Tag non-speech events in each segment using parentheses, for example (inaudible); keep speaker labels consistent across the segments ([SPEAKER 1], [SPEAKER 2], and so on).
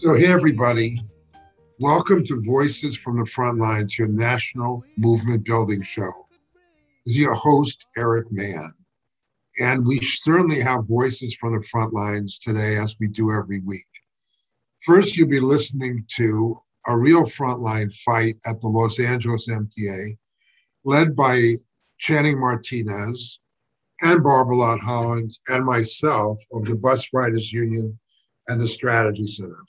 [SPEAKER 1] So, hey, everybody. Welcome to Voices from the Front Lines, your national movement building show. This is your host, Eric Mann. And we certainly have voices from the front lines today, as we do every week. First, you'll be listening to a real frontline fight at the Los Angeles MTA, led by Channing Martinez and Barbara Holland and myself of the Bus Riders Union and the Strategy Center.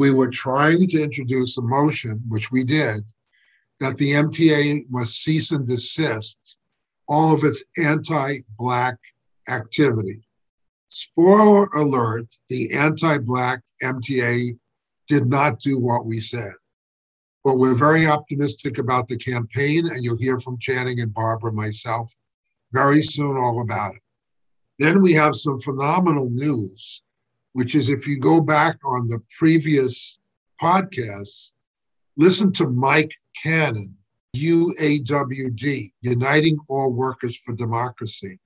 [SPEAKER 1] We were trying to introduce a motion, which we did, that the MTA must cease and desist all of its anti Black activity. Spoiler alert the anti Black MTA did not do what we said. But we're very optimistic about the campaign, and you'll hear from Channing and Barbara, myself, very soon all about it. Then we have some phenomenal news, which is if you go back on the previous podcasts, listen to Mike Cannon, UAWD, Uniting All Workers for Democracy,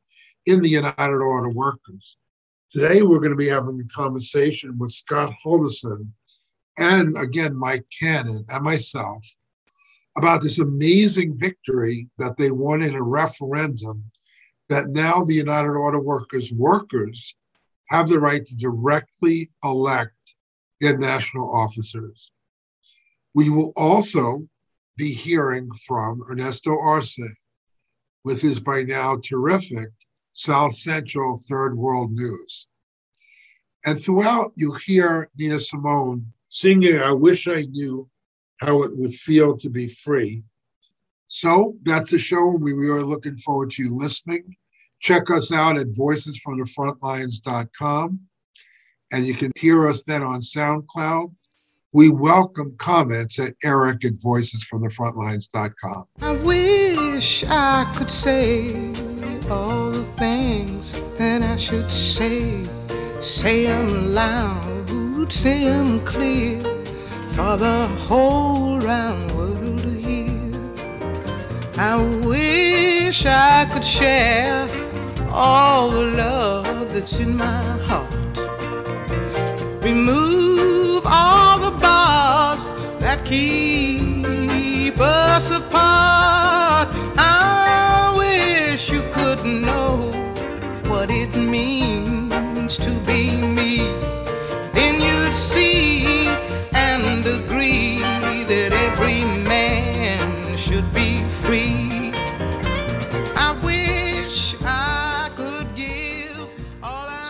[SPEAKER 1] in the United Auto Workers. Today, we're going to be having a conversation with Scott Houldieson and again, Mike Cannon and myself about this amazing victory that they won in a referendum that now the United Auto Workers workers have the right to directly elect their national officers. We will also be hearing from Ernesto Arce with his by now terrific South Central Third World News. And throughout, you'll hear Nina Simone singing, I wish I knew how it would feel to be free. So that's a show we are looking forward to you listening. Check us out at voicesfromthefrontlines.com and you can hear us then on SoundCloud. We welcome comments at eric at voicesfromthefrontlines.com.
[SPEAKER 2] I wish I could say all the things that I should say, say them loud, say them clear for the whole round world to hear. I wish I could share all the love that's in my heart. Remove all the bars that keep us apart. I wish you could know what it means to be me. Then you'd see and agree that every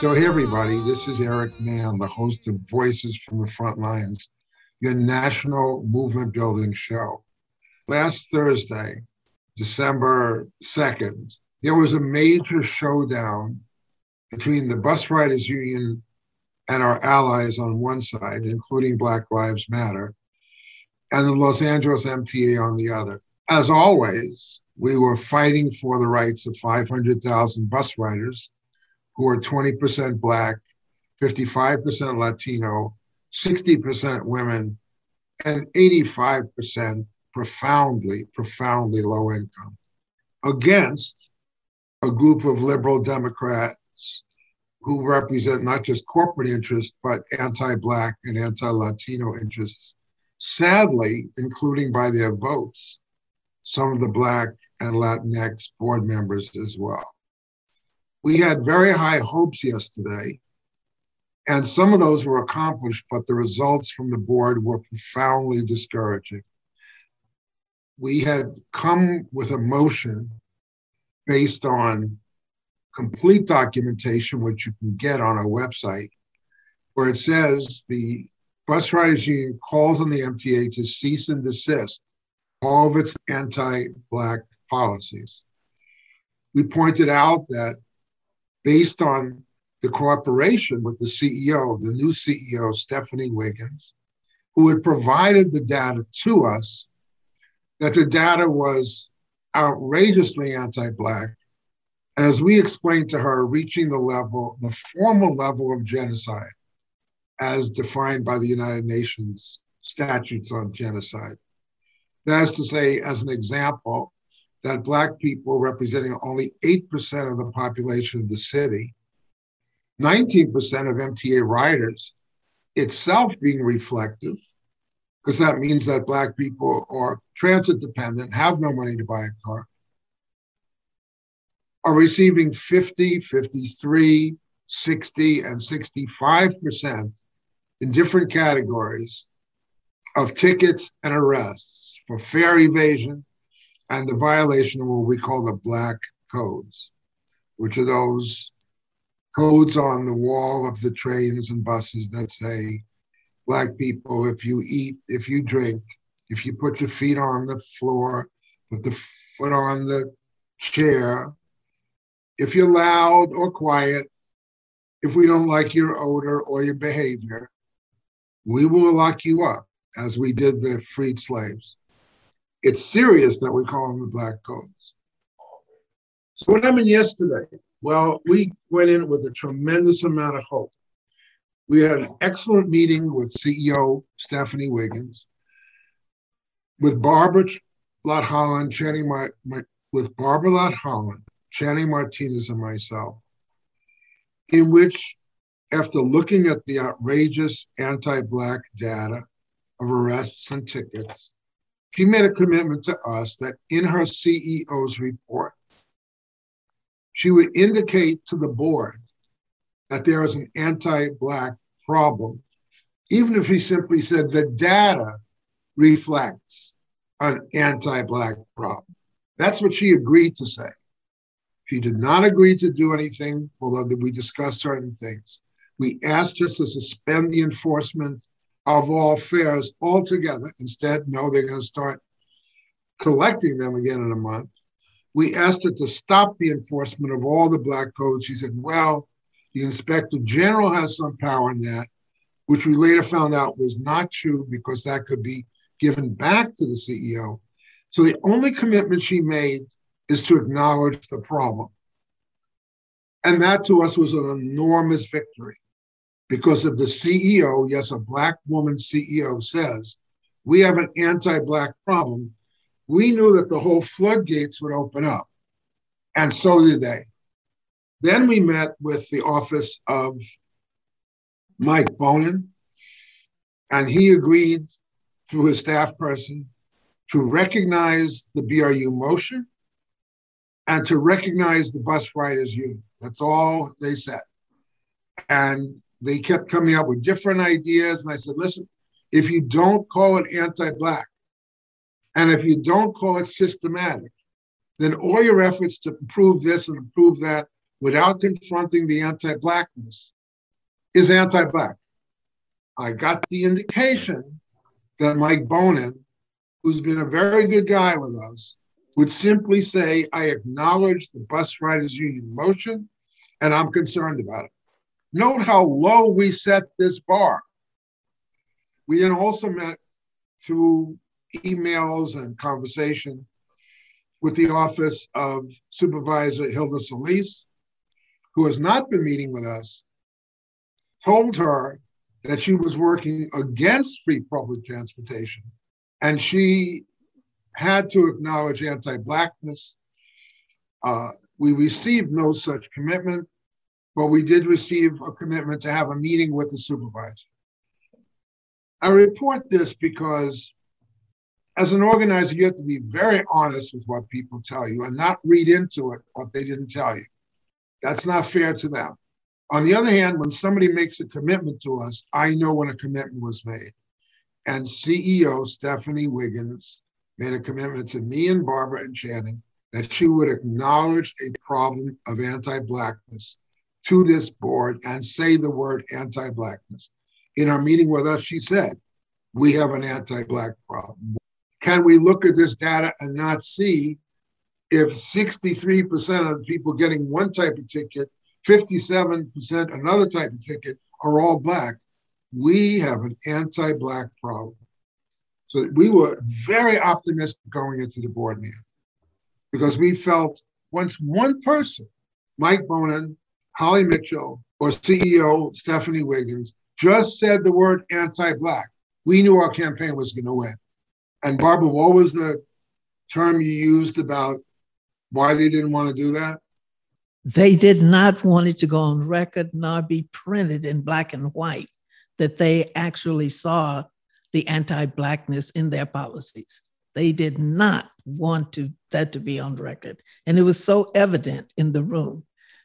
[SPEAKER 1] So, hey, everybody, this is Eric Mann, the host of Voices from the Front Lines, your national movement building show. Last Thursday, December 2nd, there was a major showdown between the Bus Riders Union and our allies on one side, including Black Lives Matter, and the Los Angeles MTA on the other. As always, we were fighting for the rights of 500,000 bus riders who are 20% Black, 55% Latino, 60% women, and 85% profoundly, profoundly low income against a group of liberal Democrats who represent not just corporate interests, but anti Black and anti Latino interests, sadly, including by their votes, some of the Black and Latinx board members as well. We had very high hopes yesterday, and some of those were accomplished, but the results from the board were profoundly discouraging. We had come with a motion based on complete documentation, which you can get on our website, where it says the Bus Riders Union calls on the MTA to cease and desist all of its anti Black policies. We pointed out that based on the cooperation with the CEO, the new CEO, Stephanie Wiggins, who had provided the data to us, that the data was outrageously anti Black. And as we explained to her, reaching the level, the formal level of genocide as defined by the United Nations statutes on genocide. That is to say, as an example, that Black people representing only 8% of the population of the city 19% of MTA riders itself being reflective, because that means that Black people are transit dependent, have no money to buy a car, are receiving 50, 53, 60, and 65% in different categories of tickets and arrests for fare evasion and the violation of what we call the black codes, which are those codes on the wall of the trains and buses that say, Black people, if you eat, if you drink, if you put your feet on the floor, put the foot on the chair, if you're loud or quiet, if we don't like your odor or your behavior, we will lock you up as we did the freed slaves. It's serious that we call them the black codes. So what happened yesterday? Well, we went in with a tremendous amount of hope. We had an excellent meeting with CEO Stephanie Wiggins, with Barbara Lott Holland, Channing my, my, with Barbara Lott Holland, Channing Martinez, and myself, in which, after looking at the outrageous anti-black data of arrests and tickets, she made a commitment to us that in her CEO's report, she would indicate to the board that there is an anti Black problem, even if he simply said the data reflects an anti Black problem. That's what she agreed to say. She did not agree to do anything, although we discussed certain things. We asked her to suspend the enforcement of all fares altogether. Instead, no, they're going to start collecting them again in a month. We asked her to stop the enforcement of all the black codes. She said, well, the inspector general has some power in that, which we later found out was not true because that could be given back to the CEO. So the only commitment she made is to acknowledge the problem. And that to us was an enormous victory because if the CEO, yes, a Black woman CEO says, we have an anti Black problem, we knew that the whole floodgates would open up. And so did they. Then we met with the office of Mike Bonin, and he agreed through his staff person to recognize the BRU motion and to recognize the bus riders union. That's all they said. And they kept coming up with different ideas. And I said, listen, if you don't call it anti Black, and if you don't call it systematic, then all your efforts to improve this and improve that without confronting the anti Blackness is anti Black. I got the indication that Mike Bonin, who's been a very good guy with us, would simply say, I acknowledge the bus riders union motion and I'm concerned about it. Note how low we set this bar. We then also met through emails and conversation with the office of Supervisor Hilda Solis, who has not been meeting with us, told her that she was working against free public transportation and she had to acknowledge anti Blackness. Uh, we received no such commitment, but we did receive a commitment to have a meeting with the supervisor. I report this because as an organizer, you have to be very honest with what people tell you and not read into it what they didn't tell you. That's not fair to them. On the other hand, when somebody makes a commitment to us, I know when a commitment was made. And CEO Stephanie Wiggins made a commitment to me and Barbara and Channing that she would acknowledge a problem of anti Blackness to this board and say the word anti Blackness. In our meeting with us, she said, We have an anti Black problem. Can we look at this data and not see if 63% of the people getting one type of ticket, 57% another type of ticket are all Black? We have an anti Black problem. So we were very optimistic going into the board meeting because we felt once one person, Mike Bonin, Holly Mitchell, or CEO Stephanie Wiggins, just said the word anti Black, we knew our campaign was going to win. And Barbara, what was the term you used about why they didn't want to do that?
[SPEAKER 3] They did not want it to go on record nor be printed in black and white that they actually saw the anti-blackness in their policies. They did not want to that to be on record. And it was so evident in the room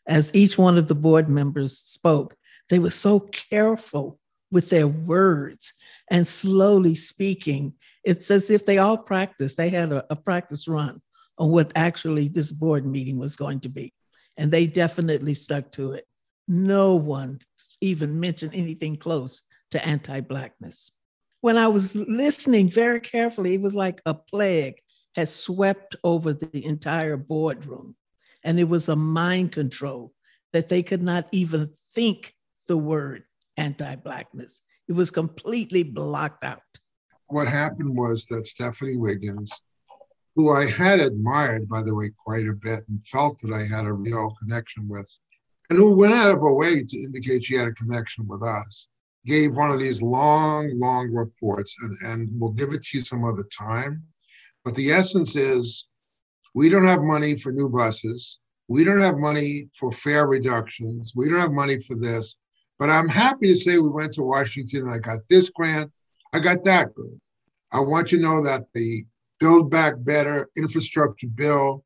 [SPEAKER 3] as each one of the board members spoke. They were so careful with their words and slowly speaking. It's as if they all practiced. They had a, a practice run on what actually this board meeting was going to be. And they definitely stuck to it. No one even mentioned anything close to anti Blackness. When I was listening very carefully, it was like a plague had swept over the entire boardroom. And it was a mind control that they could not even think the word anti Blackness. It was completely blocked out.
[SPEAKER 1] What happened was that Stephanie Wiggins, who I had admired, by the way, quite a bit and felt that I had a real connection with, and who went out of her way to indicate she had a connection with us, gave one of these long, long reports, and, and we'll give it to you some other time. But the essence is we don't have money for new buses. We don't have money for fare reductions. We don't have money for this. But I'm happy to say we went to Washington and I got this grant. I got that grant. I want you to know that the Build Back Better infrastructure bill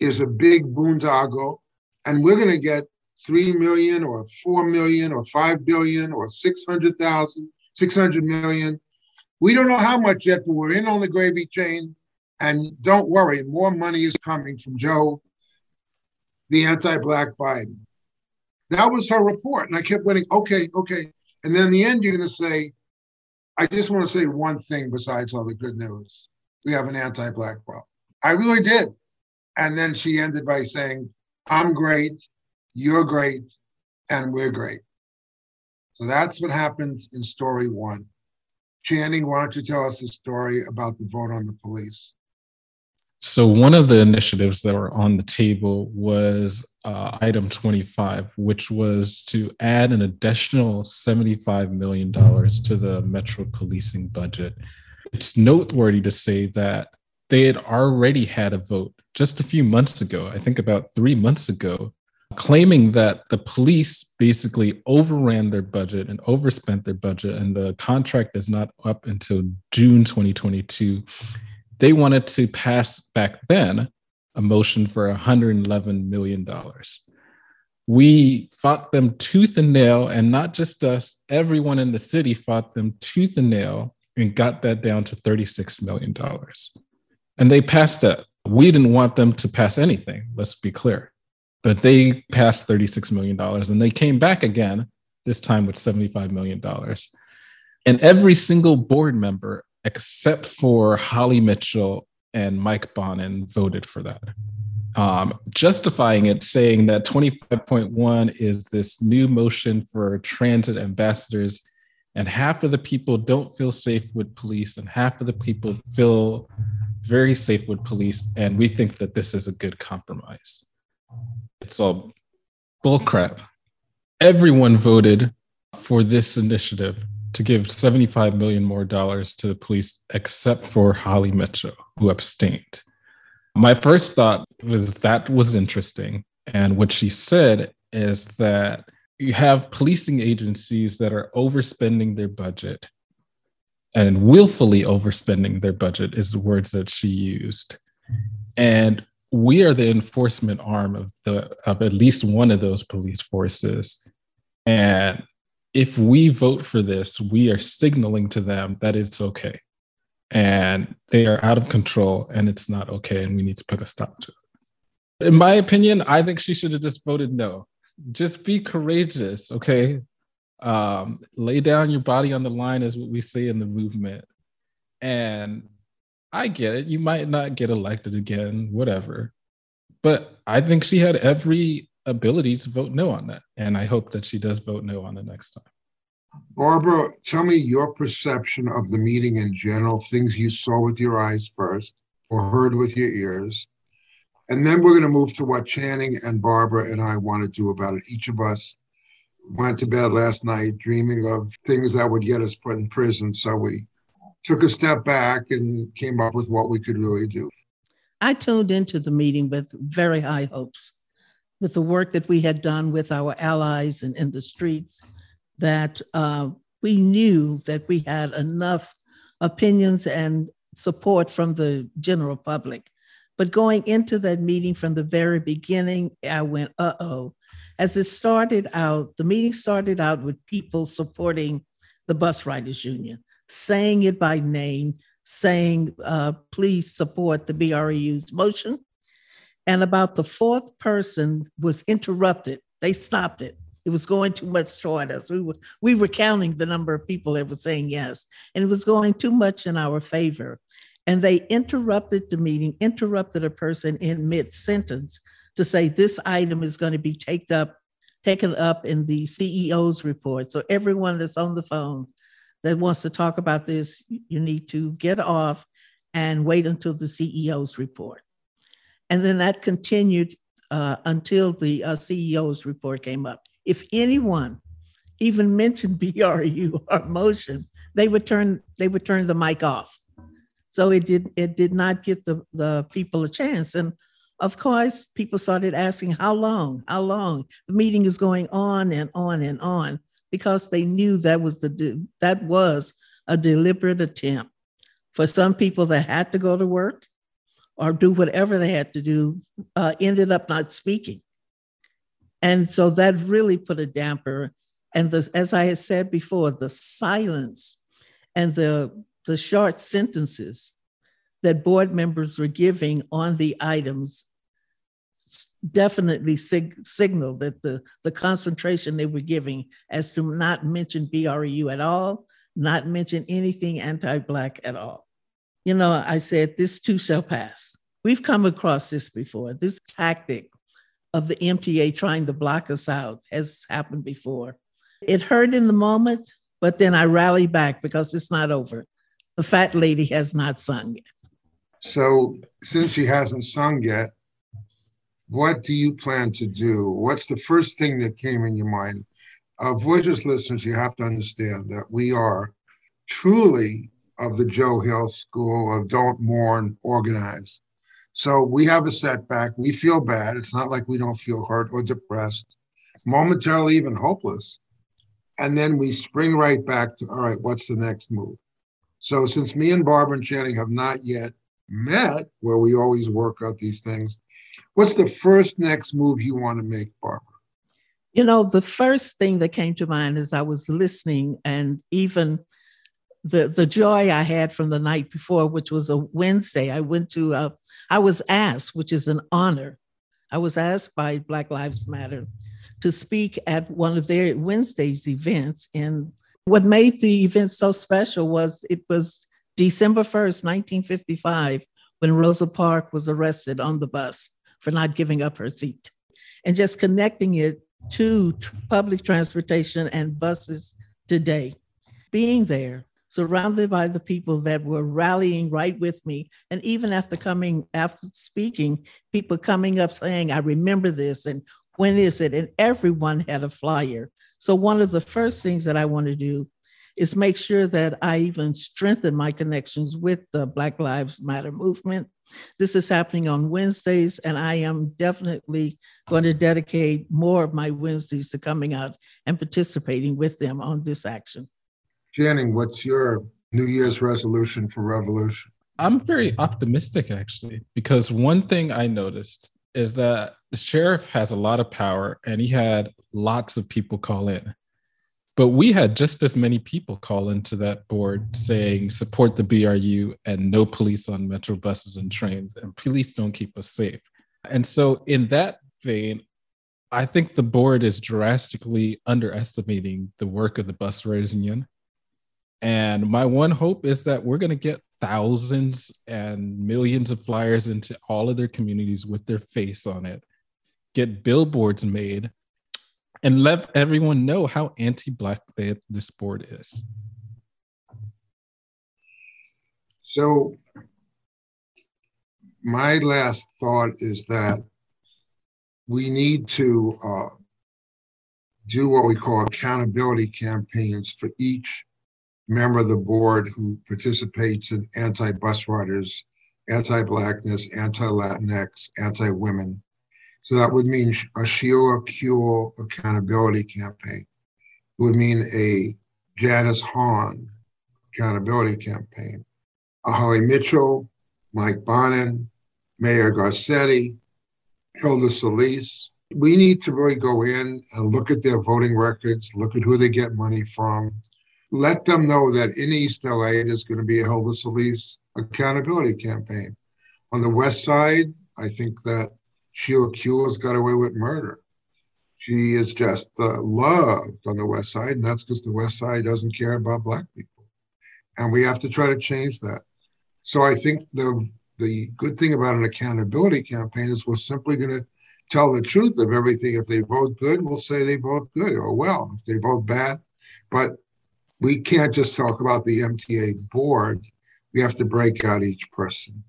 [SPEAKER 1] is a big boondoggle, and we're going to get 3 million or 4 million or 5 billion or 600,000, 600 million. We don't know how much yet, but we're in on the gravy train. And don't worry, more money is coming from Joe, the anti Black Biden. That was her report. And I kept waiting, okay, okay. And then in the end, you're going to say, I just want to say one thing besides all the good news. We have an anti Black problem. I really did. And then she ended by saying, I'm great. You're great, and we're great. So that's what happens in story one. Channing, why don't you tell us the story about the vote on the police?
[SPEAKER 4] So, one of the initiatives that were on the table was uh, item 25, which was to add an additional $75 million to the Metro policing budget. It's noteworthy to say that they had already had a vote just a few months ago, I think about three months ago, claiming that the police basically overran their budget and overspent their budget, and the contract is not up until June 2022. They wanted to pass back then a motion for $111 million. We fought them tooth and nail, and not just us, everyone in the city fought them tooth and nail and got that down to $36 million. And they passed that. We didn't want them to pass anything, let's be clear but they passed $36 million and they came back again, this time with $75 million. And every single board member, except for Holly Mitchell and Mike Bonin, voted for that. Um, justifying it, saying that 25.1 is this new motion for transit ambassadors, and half of the people don't feel safe with police, and half of the people feel very safe with police. And we think that this is a good compromise. It's all bullcrap. Everyone voted for this initiative to give 75 million more dollars to the police, except for Holly Mitchell, who abstained. My first thought was that was interesting. And what she said is that you have policing agencies that are overspending their budget and willfully overspending their budget, is the words that she used. And we are the enforcement arm of the of at least one of those police forces and if we vote for this we are signaling to them that it's okay. And they are out of control and it's not okay and we need to put a stop to it. In my opinion i think she should have just voted no. Just be courageous okay? Um, lay down your body on the line is what we say in the movement. And I get it. You might not get elected again, whatever. But I think she had every ability to vote no on that. And I hope that she does vote no on the next time.
[SPEAKER 1] Barbara, tell me your perception of the meeting in general, things you saw with your eyes first or heard with your ears. And then we're going to move to what Channing and Barbara and I want to do about it. Each of us went to bed last night dreaming of things that would get us put in prison. So we took a step back and came up with what we could really do.
[SPEAKER 3] I tuned into the meeting with very high hopes. With the work that we had done with our allies and in the streets, that uh, we knew that we had enough opinions and support from the general public. But going into that meeting from the very beginning, I went, uh oh. As it started out, the meeting started out with people supporting the Bus Riders Union, saying it by name, saying, uh, please support the BRU's motion. And about the fourth person was interrupted. They stopped it. It was going too much toward us. We were we were counting the number of people that were saying yes, and it was going too much in our favor. And they interrupted the meeting, interrupted a person in mid sentence to say this item is going to be taken up, taken up in the CEO's report. So everyone that's on the phone that wants to talk about this, you need to get off and wait until the CEO's report. And then that continued uh, until the uh, CEO's report came up. If anyone even mentioned (laughs) BRU or motion, they would turn they would turn the mic off. So it did it did not get the, the people a chance. And of course, people started asking, how long? How long? The meeting is going on and on and on because they knew that was the that was a deliberate attempt for some people that had to go to work or do whatever they had to do uh, ended up not speaking and so that really put a damper and the, as i had said before the silence and the the short sentences that board members were giving on the items definitely sig- signaled that the, the concentration they were giving as to not mention BRU at all, not mention anything anti Black at all. You know, I said, this too shall pass. We've come across this before. This tactic of the MTA trying to block us out has happened before. It hurt in the moment, but then I rallied back because it's not over. The fat lady has not sung yet.
[SPEAKER 1] So, since she hasn't sung yet, what do you plan to do? What's the first thing that came in your mind? Uh, Voices listeners, you have to understand that we are truly of the Joe Hill School of don't mourn, organize. So we have a setback. We feel bad. It's not like we don't feel hurt or depressed, momentarily even hopeless. And then we spring right back to, all right, what's the next move? So since me and Barbara and Channing have not yet met, where we always work out these things, What's the first next move you want to make, Barbara?
[SPEAKER 3] You know, the first thing that came to mind as I was listening, and even the the joy I had from the night before, which was a Wednesday. I went to a, I was asked, which is an honor. I was asked by Black Lives Matter to speak at one of their Wednesday's events. And what made the event so special was it was December 1st, 1955, when Rosa Parks was arrested on the bus for not giving up her seat and just connecting it to public transportation and buses today. Being there, surrounded by the people that were rallying right with me. And even after coming, after speaking, people coming up saying, I remember this and when is it? And everyone had a flyer. So, one of the first things that I want to do is make sure that I even strengthen my connections with the Black Lives Matter movement this is happening on Wednesdays, and I am definitely going to dedicate more of my Wednesdays to coming out and participating with them on this action.
[SPEAKER 1] Channing, what's your New Year's resolution for Revolution?
[SPEAKER 4] I'm very optimistic actually, because one thing I noticed is that the sheriff has a lot of power and he had lots of people call in. But we had just as many people call into that board saying support the BRU and no police on metro buses and trains, and police don't keep us safe. And so, in that vein, I think the board is drastically underestimating the work of the bus riders union. And my one hope is that we're going to get thousands and millions of flyers into all of their communities with their face on it, get billboards made and let everyone know how anti-black this board is.
[SPEAKER 1] So my last thought is that we need to uh, do what we call accountability campaigns for each member of the board who participates in anti-bus riders, anti-blackness, anti-Latinx, anti-women, So that would mean a Sheila Kuehl accountability campaign. It would mean a Janice Hahn accountability campaign. A Holly Mitchell, Mike Bonin, Mayor Garcetti, Hilda Solis. We need to really go in and look at their voting records, look at who they get money from, let them know that in East LA there's going to be a Hilda Solis accountability campaign. On the West Side, I think that Sheila Kuehl has got away with murder. She is just uh, loved on the West Side, and that's because the West Side doesn't care about Black people. And we have to try to change that. So I think the the good thing about an accountability campaign is we're simply going to tell the truth of everything. If they vote good, we'll say they vote good or well. If they vote bad, but we can't just talk about the MTA board. We have to break out each person.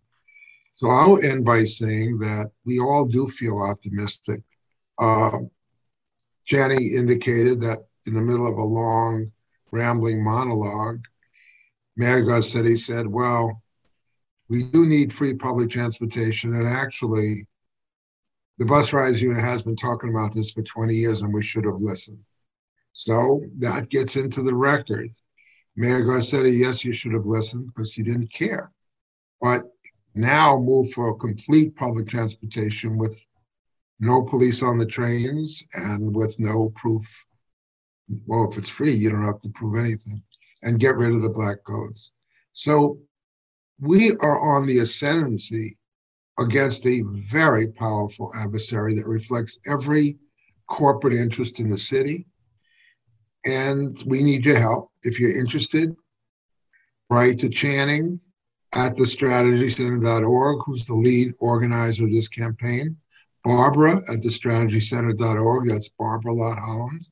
[SPEAKER 1] So I'll end by saying that we all do feel optimistic. Uh, Jani indicated that in the middle of a long, rambling monologue, Mayor Garcetti said, well, we do need free public transportation. And actually, the bus riders union has been talking about this for 20 years, and we should have listened. So that gets into the record. Mayor Garcetti, yes, you should have listened because you didn't care. But now move for a complete public transportation with no police on the trains and with no proof. Well, if it's free, you don't have to prove anything and get rid of the black codes. So we are on the ascendancy against a very powerful adversary that reflects every corporate interest in the city. And we need your help. If you're interested, write to Channing at the strategycenter.org, who's the lead organizer of this campaign. Barbara at the strategycenter.org, that's Barbara Lott Holland.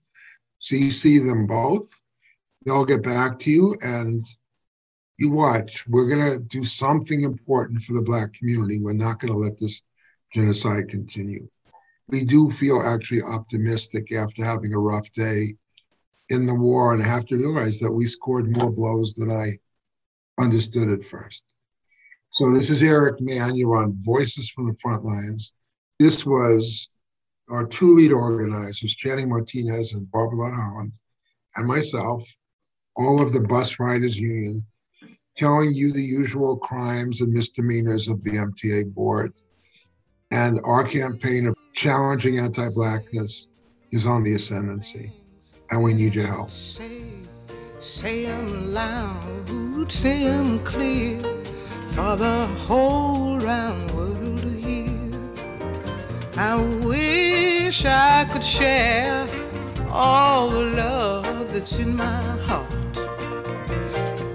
[SPEAKER 1] CC them both. They'll get back to you and you watch. We're going to do something important for the Black community. We're not going to let this genocide continue. We do feel actually optimistic after having a rough day in the war, and have to realize that we scored more blows than I understood at first. So this is Eric Mann. You're on Voices from the Front Lines. This was our two lead organizers, Channing Martinez and Barbara Holland, and myself, all of the Bus Riders Union, telling you the usual crimes and misdemeanors of the MTA board. And our campaign of challenging anti Blackness is on the ascendancy, and we need your help. Say,
[SPEAKER 2] say them loud, say them clear for the whole round world to hear. I wish I could share all the love that's in my heart.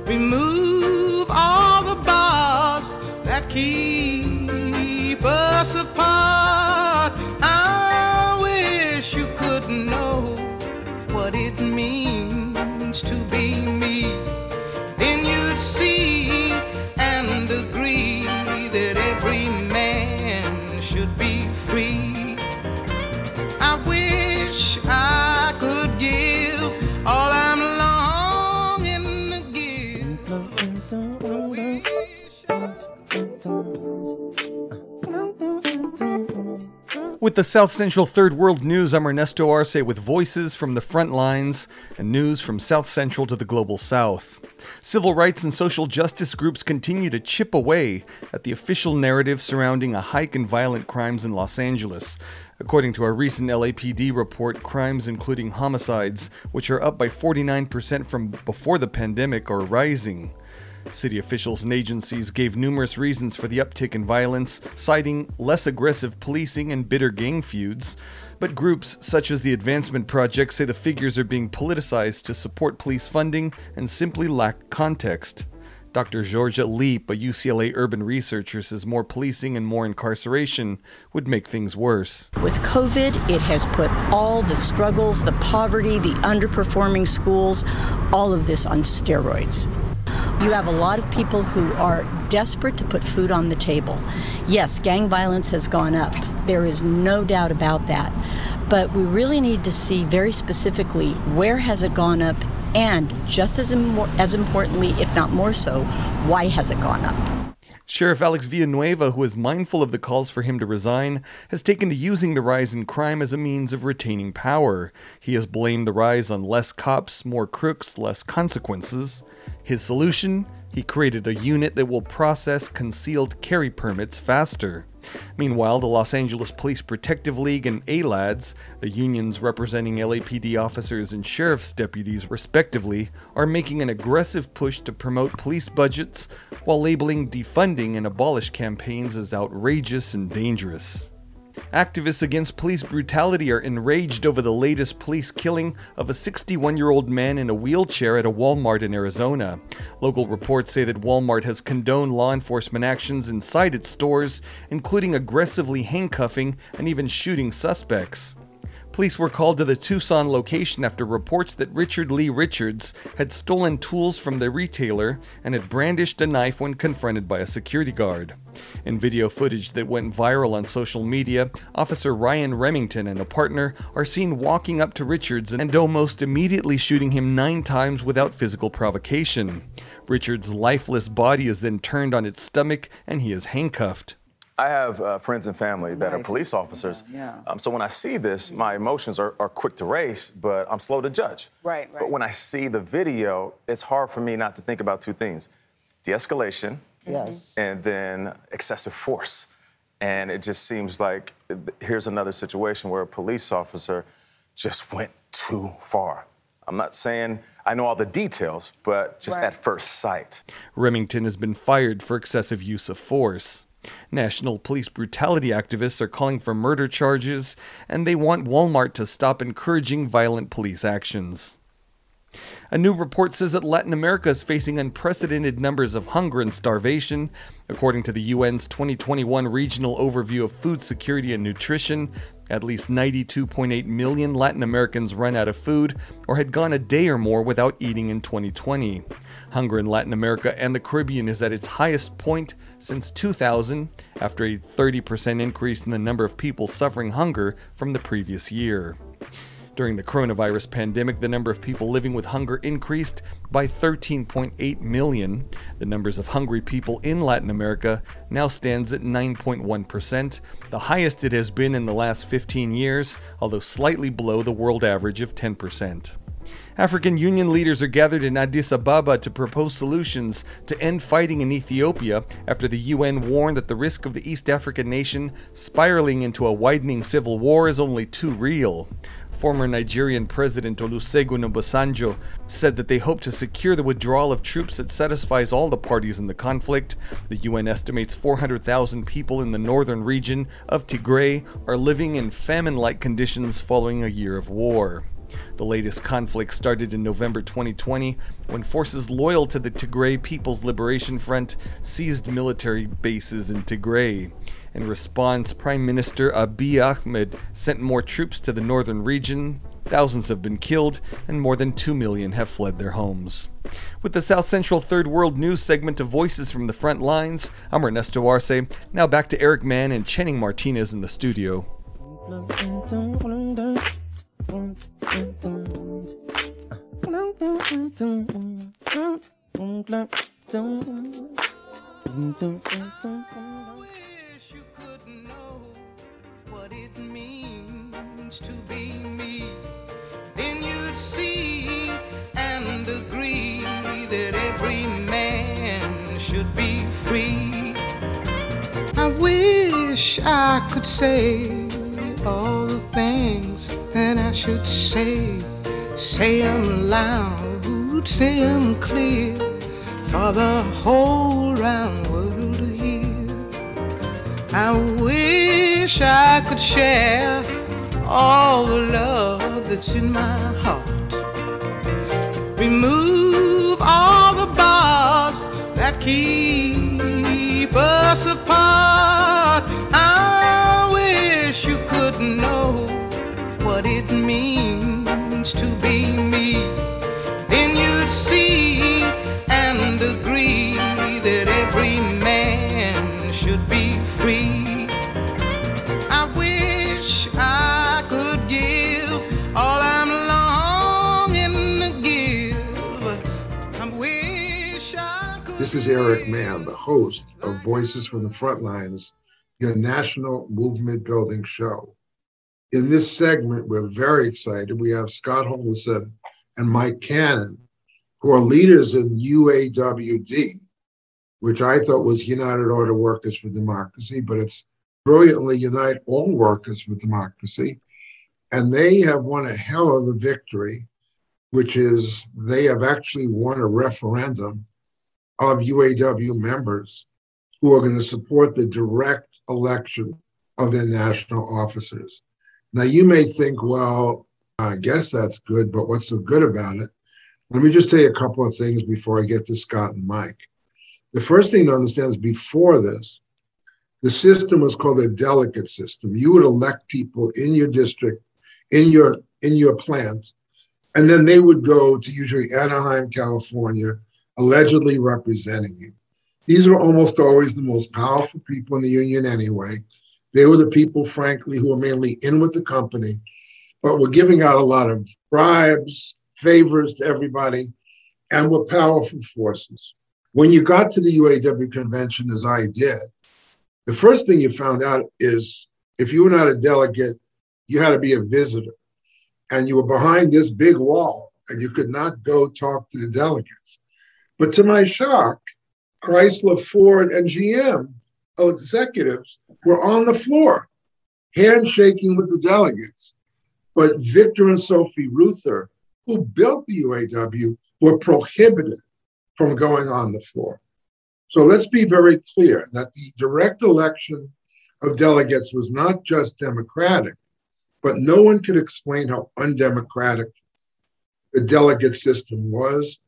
[SPEAKER 2] Remove all the bars that keep us apart.
[SPEAKER 5] With the South Central Third World News, I'm Ernesto Arce with voices from the front lines and news from South Central to the global south. Civil rights and social justice groups continue to chip away at the official narrative surrounding a hike in violent crimes in Los Angeles. According to a recent LAPD report, crimes including homicides, which are up by 49% from before the pandemic, are rising. City officials and agencies gave numerous reasons for the uptick in violence, citing less aggressive policing and bitter gang feuds. But groups such as the Advancement Project say the figures are being politicized to support police funding and simply lack context. Dr. Jorja Leap, a UCLA urban researcher, says more policing and more incarceration would make things worse.
[SPEAKER 6] With COVID, it has put all the struggles, the poverty, the underperforming schools, all of this on steroids. You have a lot of people who are desperate to put food on the table. Yes, gang violence has gone up. There is no doubt about that. But we really need to see very specifically where has it gone up and just as, Im- as importantly, if not more so, why has it gone up?
[SPEAKER 5] Sheriff Alex Villanueva, who is mindful of the calls for him to resign, has taken to using the rise in crime as a means of retaining power. He has blamed the rise on less cops, more crooks, less consequences. His solution? He created a unit that will process concealed carry permits faster. Meanwhile, the Los Angeles Police Protective League and ALADS, the unions representing LAPD officers and sheriff's deputies respectively, are making an aggressive push to promote police budgets while labeling defunding and abolish campaigns as outrageous and dangerous. Activists against police brutality are enraged over the latest police killing of a 61 year old man in a wheelchair at a Walmart in Arizona. Local reports say that Walmart has condoned law enforcement actions inside its stores, including aggressively handcuffing and even shooting suspects. Police were called to the Tucson location after reports that Richard Lee Richards had stolen tools from the retailer and had brandished a knife when confronted by a security guard. In video footage that went viral on social media, Officer Ryan Remington and a partner are seen walking up to Richards and almost immediately shooting him nine times without physical provocation. Richards' lifeless body is then turned on its stomach and he is handcuffed.
[SPEAKER 7] I have uh, friends and family that are police officers. Yeah. Um, so when I see this, my emotions are, are, quick to race, but I'm slow to judge.
[SPEAKER 8] Right, right.
[SPEAKER 7] But when I see the video, it's hard for me not to think about two things de escalation
[SPEAKER 8] yes.
[SPEAKER 7] and then excessive force. And it just seems like here's another situation where a police officer just went too far. I'm not saying I know all the details, but just right. at first sight.
[SPEAKER 5] Remington has been fired for excessive use of force. National police brutality activists are calling for murder charges, and they want Walmart to stop encouraging violent police actions. A new report says that Latin America is facing unprecedented numbers of hunger and starvation. According to the UN's 2021 Regional Overview of Food Security and Nutrition, at least 92.8 million Latin Americans ran out of food or had gone a day or more without eating in 2020. Hunger in Latin America and the Caribbean is at its highest point since 2000, after a 30% increase in the number of people suffering hunger from the previous year. During the coronavirus pandemic, the number of people living with hunger increased by 13.8 million. The numbers of hungry people in Latin America now stands at 9.1%, the highest it has been in the last 15 years, although slightly below the world average of 10%. African Union leaders are gathered in Addis Ababa to propose solutions to end fighting in Ethiopia after the UN warned that the risk of the East African nation spiraling into a widening civil war is only too real. Former Nigerian President Olusegun Obasanjo said that they hope to secure the withdrawal of troops that satisfies all the parties in the conflict. The UN estimates 400,000 people in the northern region of Tigray are living in famine like conditions following a year of war. The latest conflict started in November 2020 when forces loyal to the Tigray People's Liberation Front seized military bases in Tigray. In response, Prime Minister Abiy Ahmed sent more troops to the northern region. Thousands have been killed, and more than 2 million have fled their homes. With the South Central Third World News segment of Voices from the Front Lines, I'm Ernesto Arce. Now back to Eric Mann and Channing Martinez in the studio.
[SPEAKER 2] To be me, then you'd see and agree that every man should be free. I wish I could say all the things that I should say. Say them loud, say them clear for the whole round world to hear. I wish I could share all the love that's in my heart. Remove all the bars that keep us apart. Know what it means to be me. Then you'd see and agree that every man should be free. I wish I could give all I'm longing to give. I wish I could.
[SPEAKER 1] This is Eric Mann, the host of Voices from the Frontlines, your national movement building show. In this segment, we're very excited. We have Scott Houldieson and Mike Cannon, who are leaders in UAWD, which I thought was United Auto Workers for Democracy, but it's brilliantly Unite All Workers for Democracy. And they have won a hell of a victory, which is they have actually won a referendum of UAW members who are going to support the direct election of their national officers. Now, you may think, well, I guess that's good, but what's so good about it? Let me just tell you a couple of things before I get to Scott and Mike. The first thing to understand is before this, the system was called a delegate system. You would elect people in your district, in your in your plant, and then they would go to usually Anaheim, California, allegedly representing you. These were almost always the most powerful people in the union anyway. They were the people, frankly, who were mainly in with the company, but were giving out a lot of bribes, favors to everybody, and were powerful forces. When you got to the UAW convention, as I did, the first thing you found out is if you were not a delegate, you had to be a visitor. And you were behind this big wall and you could not go talk to the delegates. But to my shock, Chrysler, Ford, and GM executives were on the floor, handshaking with the delegates. But Victor and Sophie Reuther, who built the UAW, were prohibited from going on the floor. So let's be very clear that the direct election of delegates was not just democratic, but no one could explain how undemocratic the delegate system was.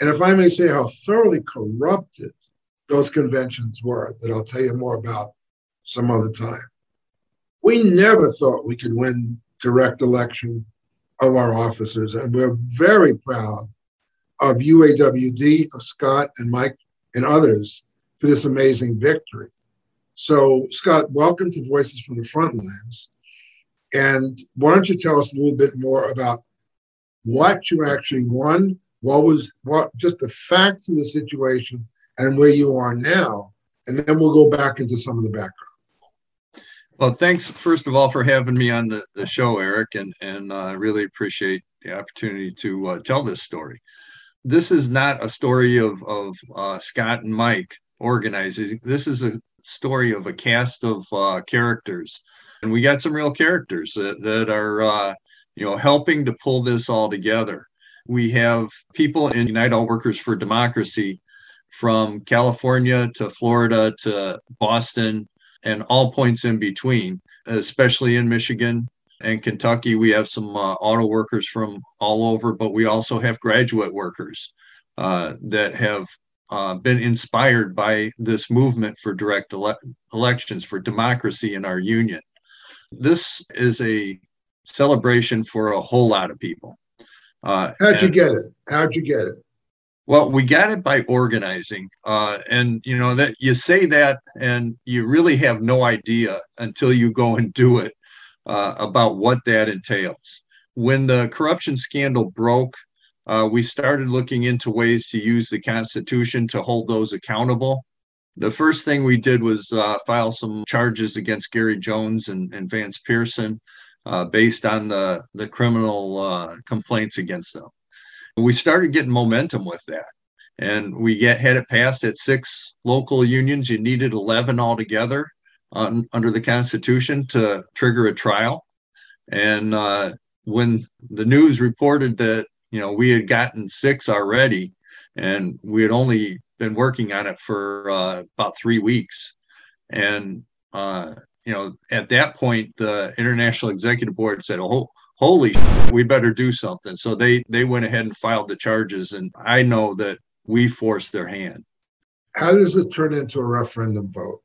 [SPEAKER 1] And if I may say, how thoroughly corrupted those conventions were, that I'll tell you more about some other time. We never thought we could win direct election of our officers, and we're very proud of UAWD, of Scott and Mike and others for this amazing victory. So, Scott, welcome to Voices from the Front Lines. And why don't you tell us a little bit more about what you actually won, what was what just the facts of the situation and where you are now, and then we'll go back into some of the background.
[SPEAKER 8] Well, thanks first of all for having me on the, the show, Eric, and and I uh, really appreciate the opportunity to uh, tell this story. This is not a story of of uh, Scott and Mike organizing. This is a story of a cast of uh, characters, and we got some real characters that, that are uh, you know helping to pull this all together. We have people in Unite All Workers for Democracy from California to Florida to Boston and all points in between, especially in Michigan and Kentucky. We have some uh, auto workers from all over, but we also have graduate workers uh, that have uh, been inspired by this movement for direct ele- elections, for democracy in our union. This is a celebration for a whole lot of people.
[SPEAKER 1] Uh, How'd you get it? How'd you get it?
[SPEAKER 8] Well, we got it by organizing. Uh, and you know that you say that and you really have no idea until you go and do it uh, about what that entails. When the corruption scandal broke, uh, we started looking into ways to use the Constitution to hold those accountable. The first thing we did was uh, file some charges against Gary Jones and, and Vance Pearson uh, based on the, the criminal uh, complaints against them we started getting momentum with that. And we get had it passed at six local unions. You needed 11 altogether on, under the constitution to trigger a trial. And uh, when the news reported that you know we had gotten six already and we had only been working on it for uh, about three weeks. And uh, you know at that point the international executive board said oh holy shit, we better do something. So they they went ahead and filed the charges and i know that we forced their hand.
[SPEAKER 1] How does it turn into a referendum vote?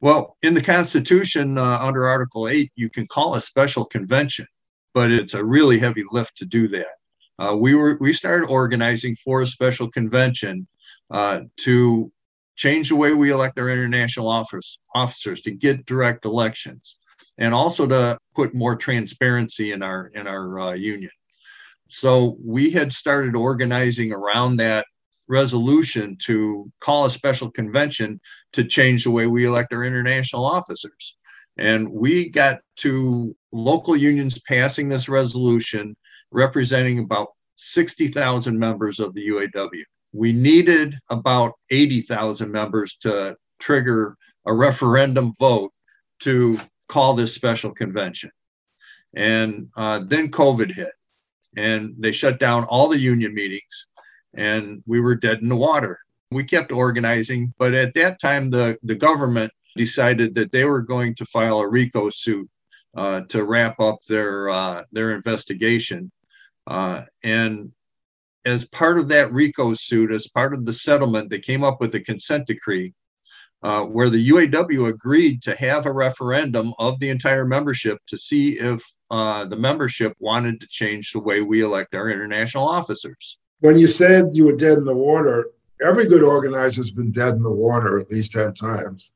[SPEAKER 8] Well in the constitution uh, under article 8 you can call a special convention but it's a really heavy lift to do that. Uh, we were we started organizing for a special convention uh, to change the way we elect our international office, officers to get direct elections and also to put more transparency in our in our uh, union. So we had started organizing around that resolution to call a special convention to change the way we elect our international officers. And we got to local unions passing this resolution representing about 60,000 members of the UAW. We needed about 80,000 members to trigger a referendum vote to call this special convention. And uh, then COVID hit, and they shut down all the union meetings, and we were dead in the water. We kept organizing, but at that time, the, the government decided that they were going to file a RICO suit uh, to wrap up their uh, their investigation. Uh, and as part of that RICO suit, as part of the settlement, they came up with a consent decree uh, where the UAW agreed to have a referendum of the entire membership to see if uh, the membership wanted to change the way we elect our international officers.
[SPEAKER 1] When you said you were dead in the water, every good organizer has been dead in the water at least 10 times,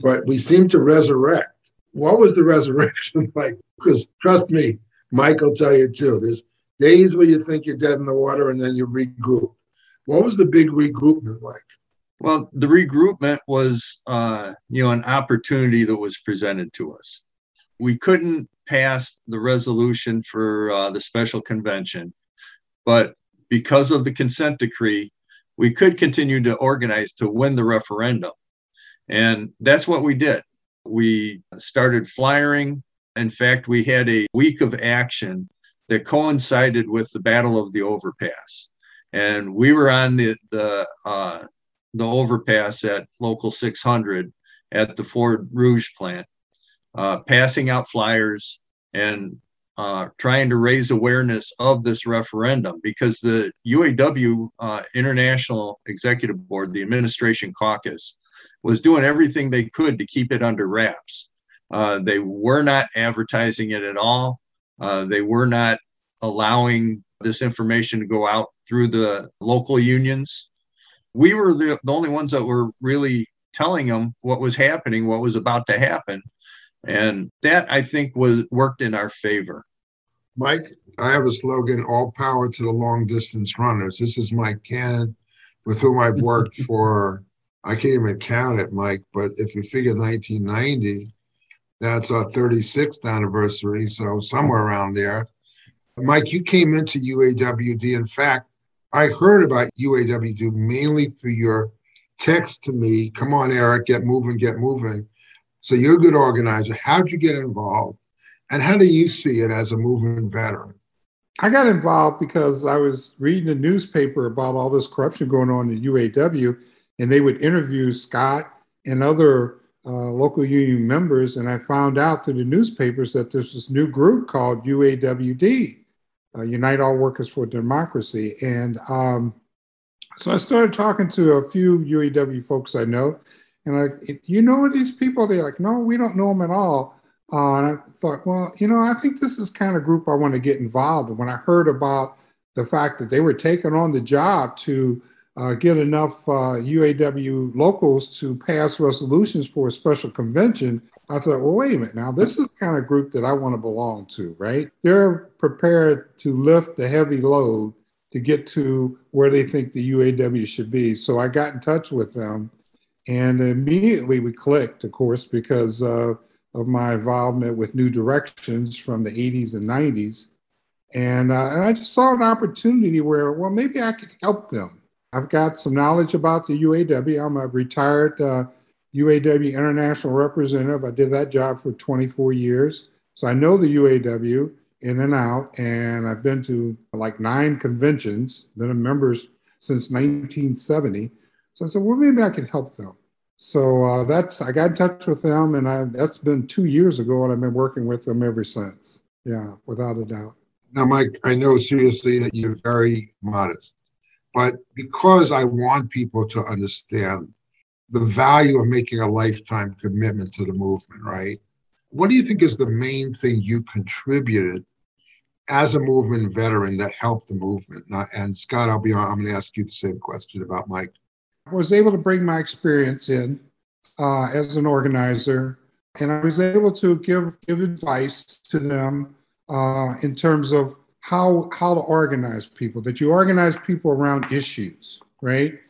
[SPEAKER 1] but we seem to resurrect. What was the resurrection (laughs) like? Because trust me, Mike will tell you too. There's days where you think you're dead in the water and then you regroup. What was the big regroupment like?
[SPEAKER 8] Well, the regroupment was, uh, you know, an opportunity that was presented to us. We couldn't pass the resolution for uh, the special convention, but because of the consent decree, we could continue to organize to win the referendum. And that's what we did. We started flyering. In fact, we had a week of action that coincided with the Battle of the Overpass. And we were on the, the uh, the overpass at local 600 at the Ford Rouge plant, uh, passing out flyers and uh, trying to raise awareness of this referendum because the UAW uh, International Executive Board, the administration caucus, was doing everything they could to keep it under wraps. Uh, they were not advertising it at all. Uh, they were not allowing this information to go out through the local unions we were the, the only ones that were really telling them what was happening, what was about to happen. And that I think was worked in our favor.
[SPEAKER 1] Mike, I have a slogan all power to the long distance runners. This is Mike Cannon, with whom I've worked (laughs) for, I can't even count it, Mike, but if you figure 1990, that's our 36th anniversary. So somewhere around there. Mike, you came into UAWD. In fact, I heard about UAW mainly through your text to me. Come on, Eric, get moving, get moving. So you're a good organizer. How'd you get involved? And how do you see it as a movement veteran?
[SPEAKER 9] I got involved because I was reading the newspaper about all this corruption going on in UAW, and they would interview Scott and other uh, local union members. And I found out through the newspapers that there's this new group called UAWD uh, Unite All Workers for Democracy. And um, so I started talking to a few UAW folks I know, and like, you know these people? They're like, no, we don't know them at all. Uh, and I thought, well, you know, I think this is kind of group I want to get involved in. When I heard about the fact that they were taking on the job to uh, get enough uh, UAW locals to pass resolutions for a special convention, I thought, well, wait a minute. Now, this is kind of group that I want to belong to, right? They're prepared to lift the heavy load to get to where they think the UAW should be. So I got in touch with them, and immediately we clicked, of course, because uh, of my involvement with New Directions from the 80s and 90s. And, uh, and I just saw an opportunity where, well, maybe I could help them. I've got some knowledge about the UAW. I'm a retired uh, UAW international representative. I did that job for 24 years. So I know the UAW in and out, and I've been to like nine conventions, been a member since 1970. So I said, well, maybe I can help them. So uh, that's I got in touch with them, and I, that's been two years ago, and I've been working with them ever since. Yeah, without a doubt.
[SPEAKER 1] Now, Mike, I know seriously that you're very modest, but because I want people to understand the value of making a lifetime commitment to the movement, right? What do you think is the main thing you contributed as a movement veteran that helped the movement? And Scott, I'll be on, I'm going to ask you the same question about Mike.
[SPEAKER 9] I was able to bring my experience in uh, as an organizer, and I was able to give give advice to them uh, in terms of how how to organize people. That you organize people around issues, right?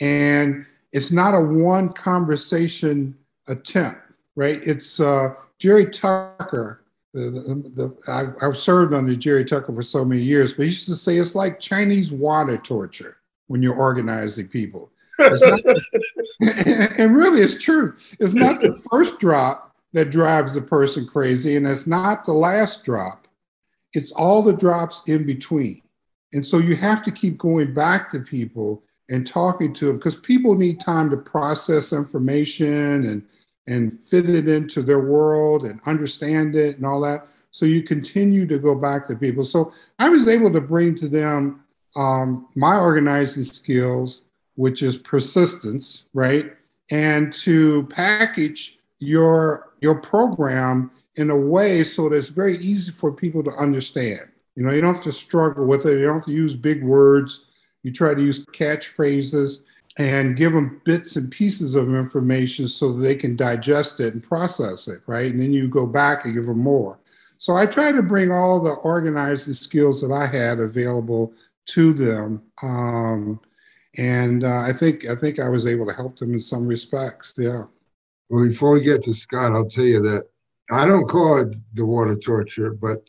[SPEAKER 9] And it's not a one conversation attempt, right? It's uh, Jerry Tucker. The, the, I, I've served under Jerry Tucker for so many years, but he used to say it's like Chinese water torture when you're organizing people. Not, (laughs) and really, it's true. It's not the first drop that drives the person crazy, and it's not the last drop. It's all the drops in between. And so you have to keep going back to people and talking to them because people need time to process information and and fit it into their world and understand it and all that. So you continue to go back to people. So I was able to bring to them um, my organizing skills, which is persistence, right? And to package your your program in a way so that it's very easy for people to understand. You know, you don't have to struggle with it. You don't have to use big words. You try to use catchphrases and give them bits and pieces of information so they can digest it and process it, right? And then you go back and give them more. So I try to bring all the organizing skills that I had available to them, um, and uh, I think I think I was able to help them in some respects. Yeah.
[SPEAKER 1] Well, before we get to Scott, I'll tell you that I don't call it the water torture, but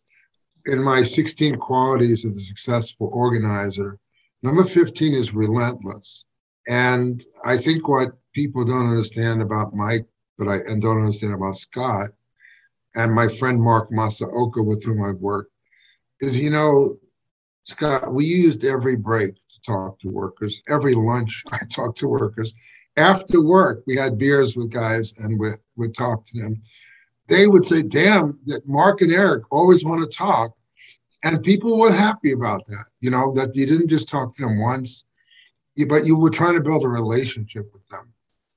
[SPEAKER 1] in my 16 qualities of the successful organizer, number 15 is relentless. And I think what people don't understand about Mike, but I and don't understand about Scott, and my friend Mark Masaoka, with whom I've worked, is you know, Scott, we used every break to talk to workers. Every lunch, (laughs) I talked to workers. After work, we had beers with guys and we would talk to them. They would say, damn, that Mark and Eric always want to talk. And people were happy about that, you know, that you didn't just talk to them once, but you were trying to build a relationship with them.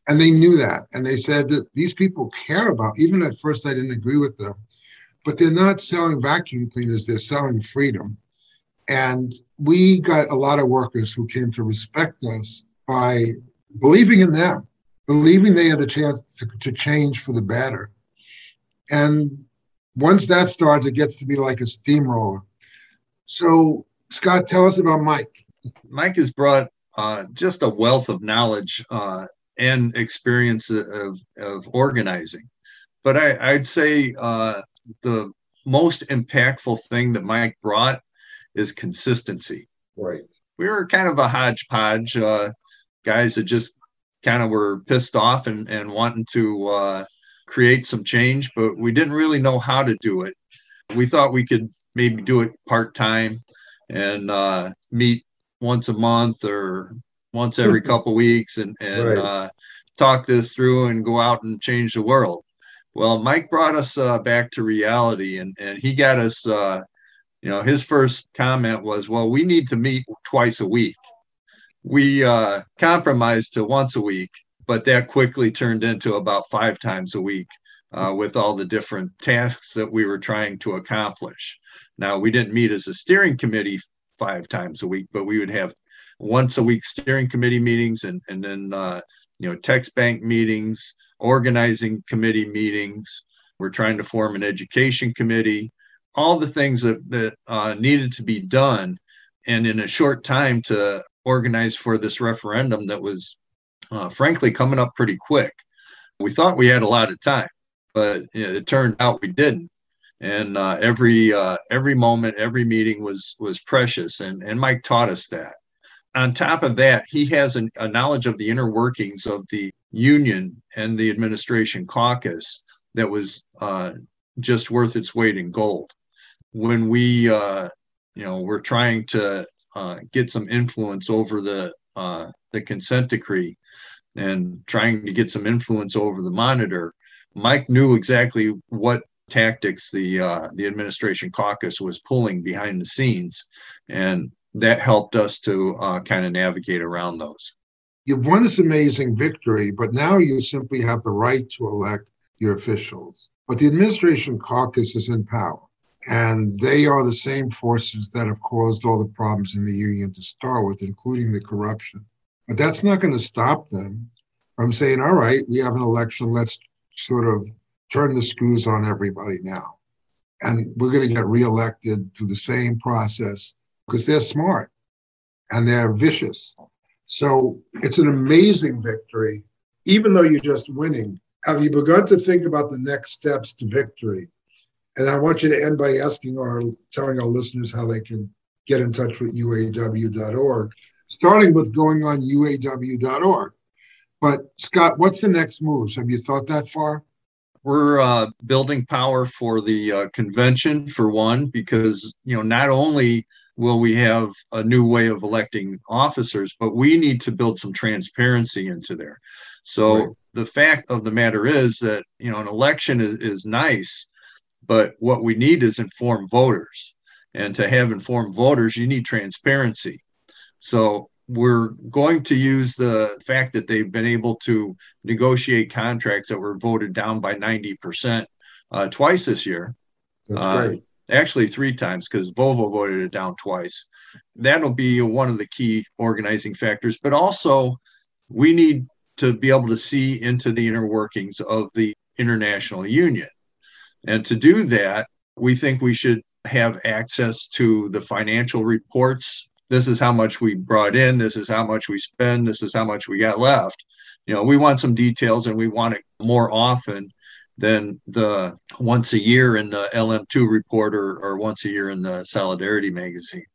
[SPEAKER 1] And they knew that. And they said that these people care about, even at first I didn't agree with them, but they're not selling vacuum cleaners, they're selling freedom. And we got a lot of workers who came to respect us by believing in them, believing they had the chance to, to change for the better. And once that starts, it gets to be like a steamroller. So, Scott, tell us about Mike.
[SPEAKER 8] Mike has brought uh, just a wealth of knowledge uh, and experience of, of organizing. But I, would say uh, the most impactful thing that Mike brought is consistency.
[SPEAKER 1] Right.
[SPEAKER 8] We were kind of a hodgepodge uh, guys that just kind of were pissed off and, and wanting to uh, create some change, but we didn't really know how to do it. We thought we could maybe do it part time and uh, meet once a month or once every (laughs) couple weeks and, and right. uh, talk this through and go out and change the world. Well, Mike brought us uh, back to reality and, and he got us, uh, you know, his first comment was, well, we need to meet twice a week. We uh, compromised to once a week, but that quickly turned into about five times a week uh, with all the different tasks that we were trying to accomplish. Now, we didn't meet as a steering committee five times a week, but we would have once a week steering committee meetings and, and then, uh, you know, text bank meetings, organizing committee meetings. We're trying to form an education committee, all the things that, that uh, needed to be done. And in a short time to organize for this referendum that was, uh, frankly, coming up pretty quick. We thought we had a lot of time, but you know, it turned out we didn't and uh, every uh, every moment, every meeting was was precious, and and Mike taught us that. On top of that, he has an, a knowledge of the inner workings of the union and the administration caucus that was uh, just worth its weight in gold. When we, uh, you know, were trying to uh, get some influence over the uh, the consent decree and trying to get some influence over the monitor, Mike knew exactly what tactics the uh, the administration caucus was pulling behind the scenes, and that helped us to uh, kind of navigate around those.
[SPEAKER 1] You've won this amazing victory, but now you simply have the right to elect your officials. But the administration caucus is in power, and they are the same forces that have caused all the problems in the union to start with, including the corruption. But that's not going to stop them from saying, all right, we have an election, let's sort of turn the screws on everybody now. And we're going to get reelected through the same process because they're smart and they're vicious. So it's an amazing victory, even though you're just winning. Have you begun to think about the next steps to victory? And I want you to end by asking or telling our listeners how they can get in touch with uawd.org, starting with going on uawd.org. But Scott, what's the next moves? Have you thought that far?
[SPEAKER 8] We're uh, building power for the uh, convention for one, because you know not only will we have a new way of electing officers, but we need to build some transparency into there. So right. the fact of the matter is that you know an election is, is nice, but what we need is informed voters. And to have informed voters, you need transparency. So we're going to use the fact that they've been able to negotiate contracts that were voted down by 90% uh, twice this year.
[SPEAKER 1] That's uh, great.
[SPEAKER 8] Actually, three times because Volvo voted it down twice. That'll be one of the key organizing factors. But also, we need to be able to see into the inner workings of the international union. And to do that, we think we should have access to the financial reports. This is how much we brought in. This is how much we spend. This is how much we got left. You know, we want some details and we want it more often than the once a year in the LM2 report or, or once a year in the Solidarity magazine.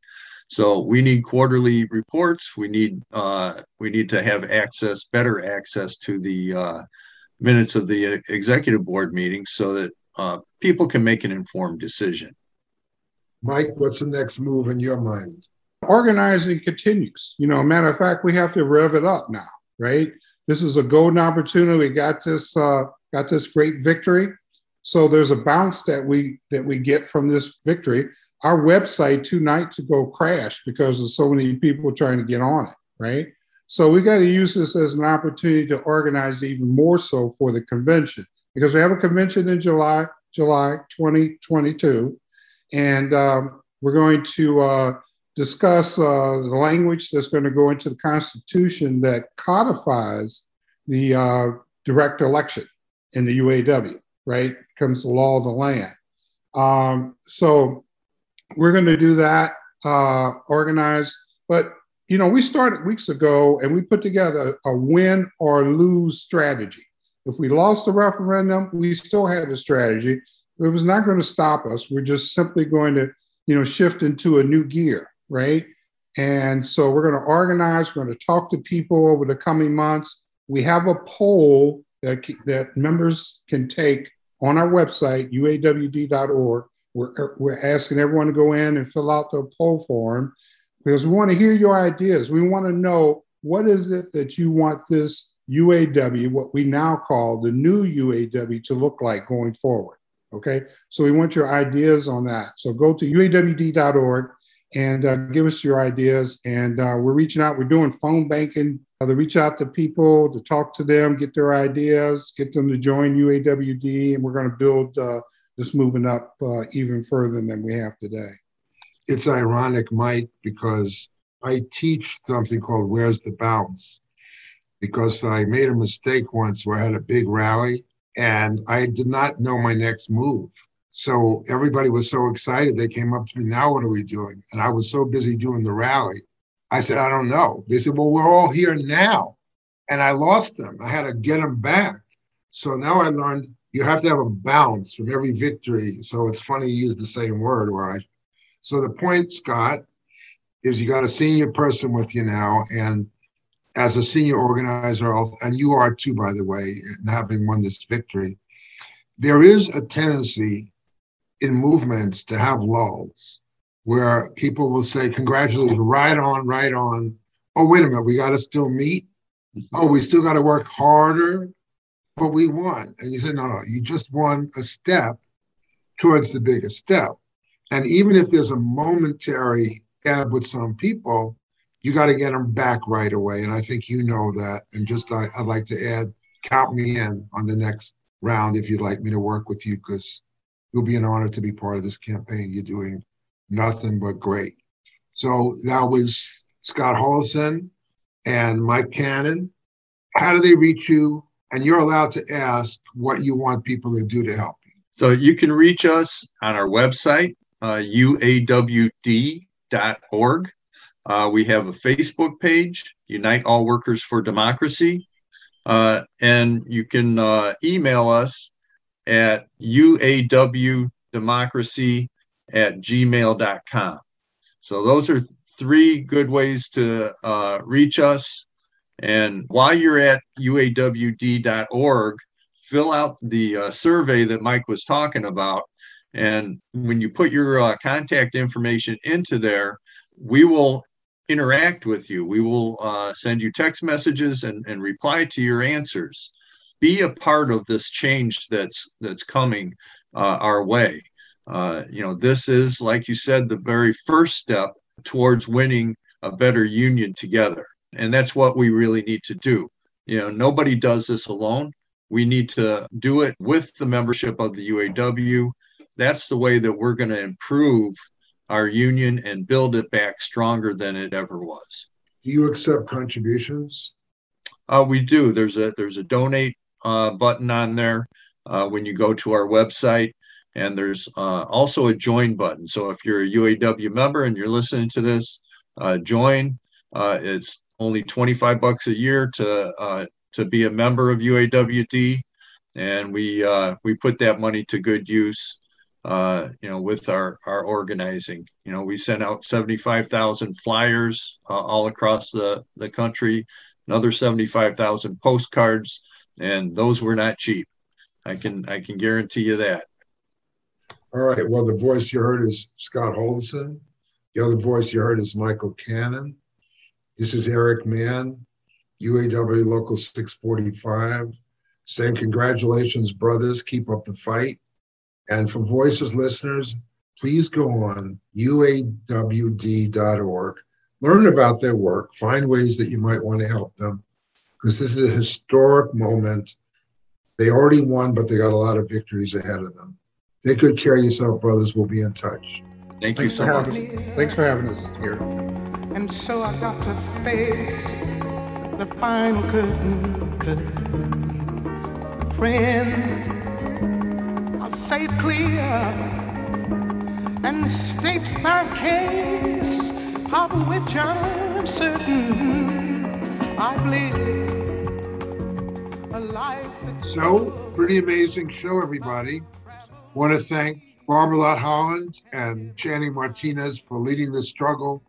[SPEAKER 8] So we need quarterly reports. We need uh, we need to have access, better access to the uh, minutes of the executive board meetings, so that uh, people can make an informed decision.
[SPEAKER 1] Mike, what's the next move in your mind?
[SPEAKER 9] Organizing continues. You know, matter of fact, we have to rev it up now, right? This is a golden opportunity. We got this uh, got this great victory. So there's a bounce that we that we get from this victory. Our website two nights ago crashed because of so many people trying to get on it, right? So we got to use this as an opportunity to organize even more so for the convention because we have a convention in July, July 2022, and um, we're going to uh, discuss uh, the language that's going to go into the Constitution that codifies the uh, direct election in the UAW, right? Comes the law of the land. Um, so we're going to do that, uh, organize. But, you know, we started weeks ago and we put together a win or lose strategy. If we lost the referendum, we still had a strategy. It was not going to stop us. We're just simply going to, you know, shift into a new gear, right? And so we're going to organize. We're going to talk to people over the coming months. We have a poll that, that members can take on our website, uawd.org. We're, er, we're asking everyone to go in and fill out the poll form because we want to hear your ideas. We want to know what is it that you want this UAW, what we now call the new UAW, to look like going forward. Okay, so we want your ideas on that. So go to uawd.org and uh, give us your ideas. And uh, we're reaching out, we're doing phone banking uh, to reach out to people, to talk to them, get their ideas, get them to join UAWD. And we're going to build uh, this movement up uh, even further than we have today.
[SPEAKER 1] It's ironic, Mike, because I teach something called Where's the Bounce? because I made a mistake once where I had a big rally and I did not know my next move. So everybody was so excited. They came up to me, now what are we doing? And I was so busy doing the rally. I said, I don't know. They said, well, we're all here now. And I lost them. I had to get them back. So now I learned you have to have a bounce from every victory. So it's funny you use the same word, or I. So the point, Scott, is you got a senior person with you now, and as a senior organizer, and you are too, by the way, having won this victory, there is a tendency in movements to have lulls where people will say, Congratulations, right on, right on. Oh, wait a minute, we got to still meet. Oh, we still got to work harder, but we won. And you say, No, no, you just won a step towards the biggest step. And even if there's a momentary gap with some people, you got to get them back right away. And I think you know that. And just I, would like to add, count me in on the next round if you'd like me to work with you, because it'll be an honor to be part of this campaign. You're doing nothing but great. So that was Scott Houldieson and Mike Cannon. How do they reach you? And you're allowed to ask what you want people to do to help you.
[SPEAKER 8] So you can reach us on our website, uh, uawd.org. Uh, we have a Facebook page, Unite All Workers for Democracy. Uh, and you can uh, email us at uawdemocracy at gmail.com. So those are three good ways to uh, reach us. And while you're at uawd.org, fill out the uh, survey that Mike was talking about. And when you put your uh, contact information into there, we will interact with you. We will uh, send you text messages and, and reply to your answers. Be a part of this change that's that's coming uh, our way. Uh, you know, this is, like you said, the very first step towards winning a better union together, and that's what we really need to do. You know, nobody does this alone. We need to do it with the membership of the UAW. That's the way that we're going to improve our union and build it back stronger than it ever was.
[SPEAKER 1] Do you accept contributions?
[SPEAKER 8] Uh, we do. There's a there's a donate uh, button on there uh, when you go to our website, and there's uh, also a join button. So if you're a UAW member and you're listening to this, uh, join. Uh, it's only 25 bucks a year to to be a member of UAWD, and we we put that money to good use uh, you know, with our our organizing. You know, we sent out 75,000 flyers uh, all across the the country, another 75,000 postcards, and those were not cheap. I can I can guarantee you that.
[SPEAKER 1] All right. Well, the voice you heard is Scott Houldieson. The other voice you heard is Michael Cannon. This is Eric Mann, UAW Local 645, saying congratulations, brothers. Keep up the fight. And for Voices listeners, please go on uawd.org, learn about their work, find ways that you might want to help them, because this is a historic moment. They already won, but they got a lot of victories ahead of them. Take good care of yourself, brothers. We'll be in touch.
[SPEAKER 8] Thank Thanks you so much.
[SPEAKER 9] Thanks for having us here.
[SPEAKER 2] And so I got to face the final curtain. curtain. Friends, I'll say it clear and state my case, of which I'm certain I've lived a life.
[SPEAKER 1] So, pretty amazing show, everybody. Want to thank Barbara Holland and Channing Martinez for leading the struggle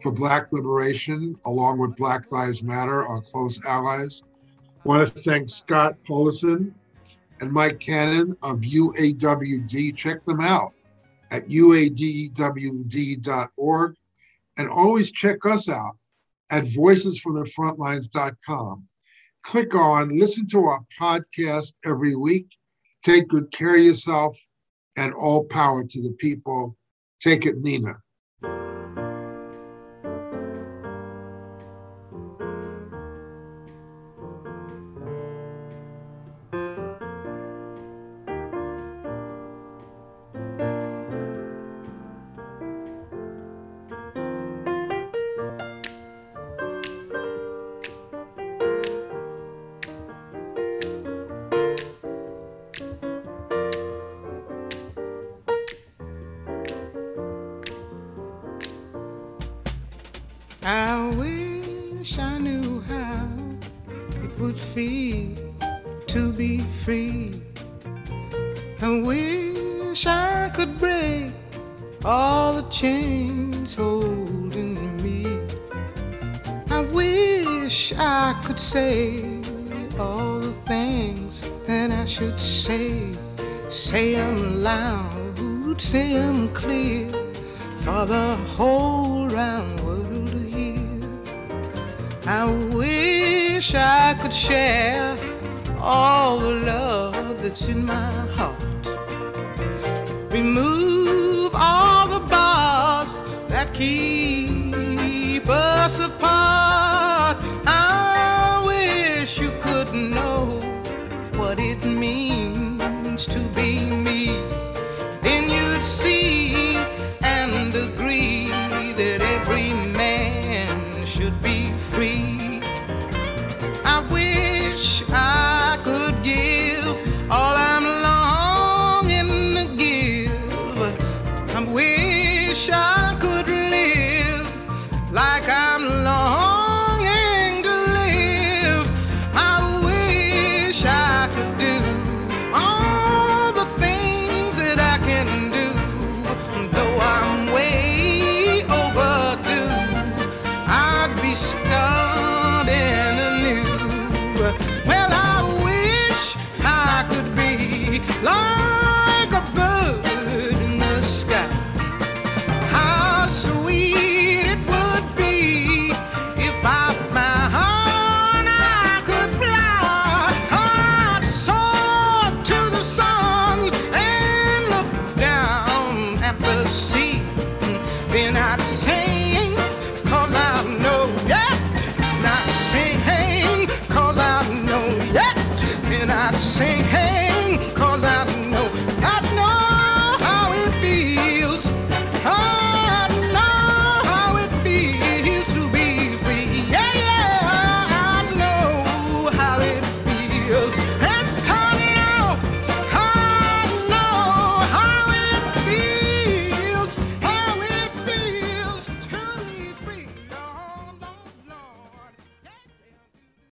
[SPEAKER 1] for Black liberation, along with Black Lives Matter, our close allies. Want to thank Scott Houldieson and Mike Cannon of UAWD. Check them out at uawd.org. And always check us out at voicesfromthefrontlines.com. Click on, listen to our podcast every week. Take good care of yourself and all power to the people. Take it, Nina.
[SPEAKER 2] to be me.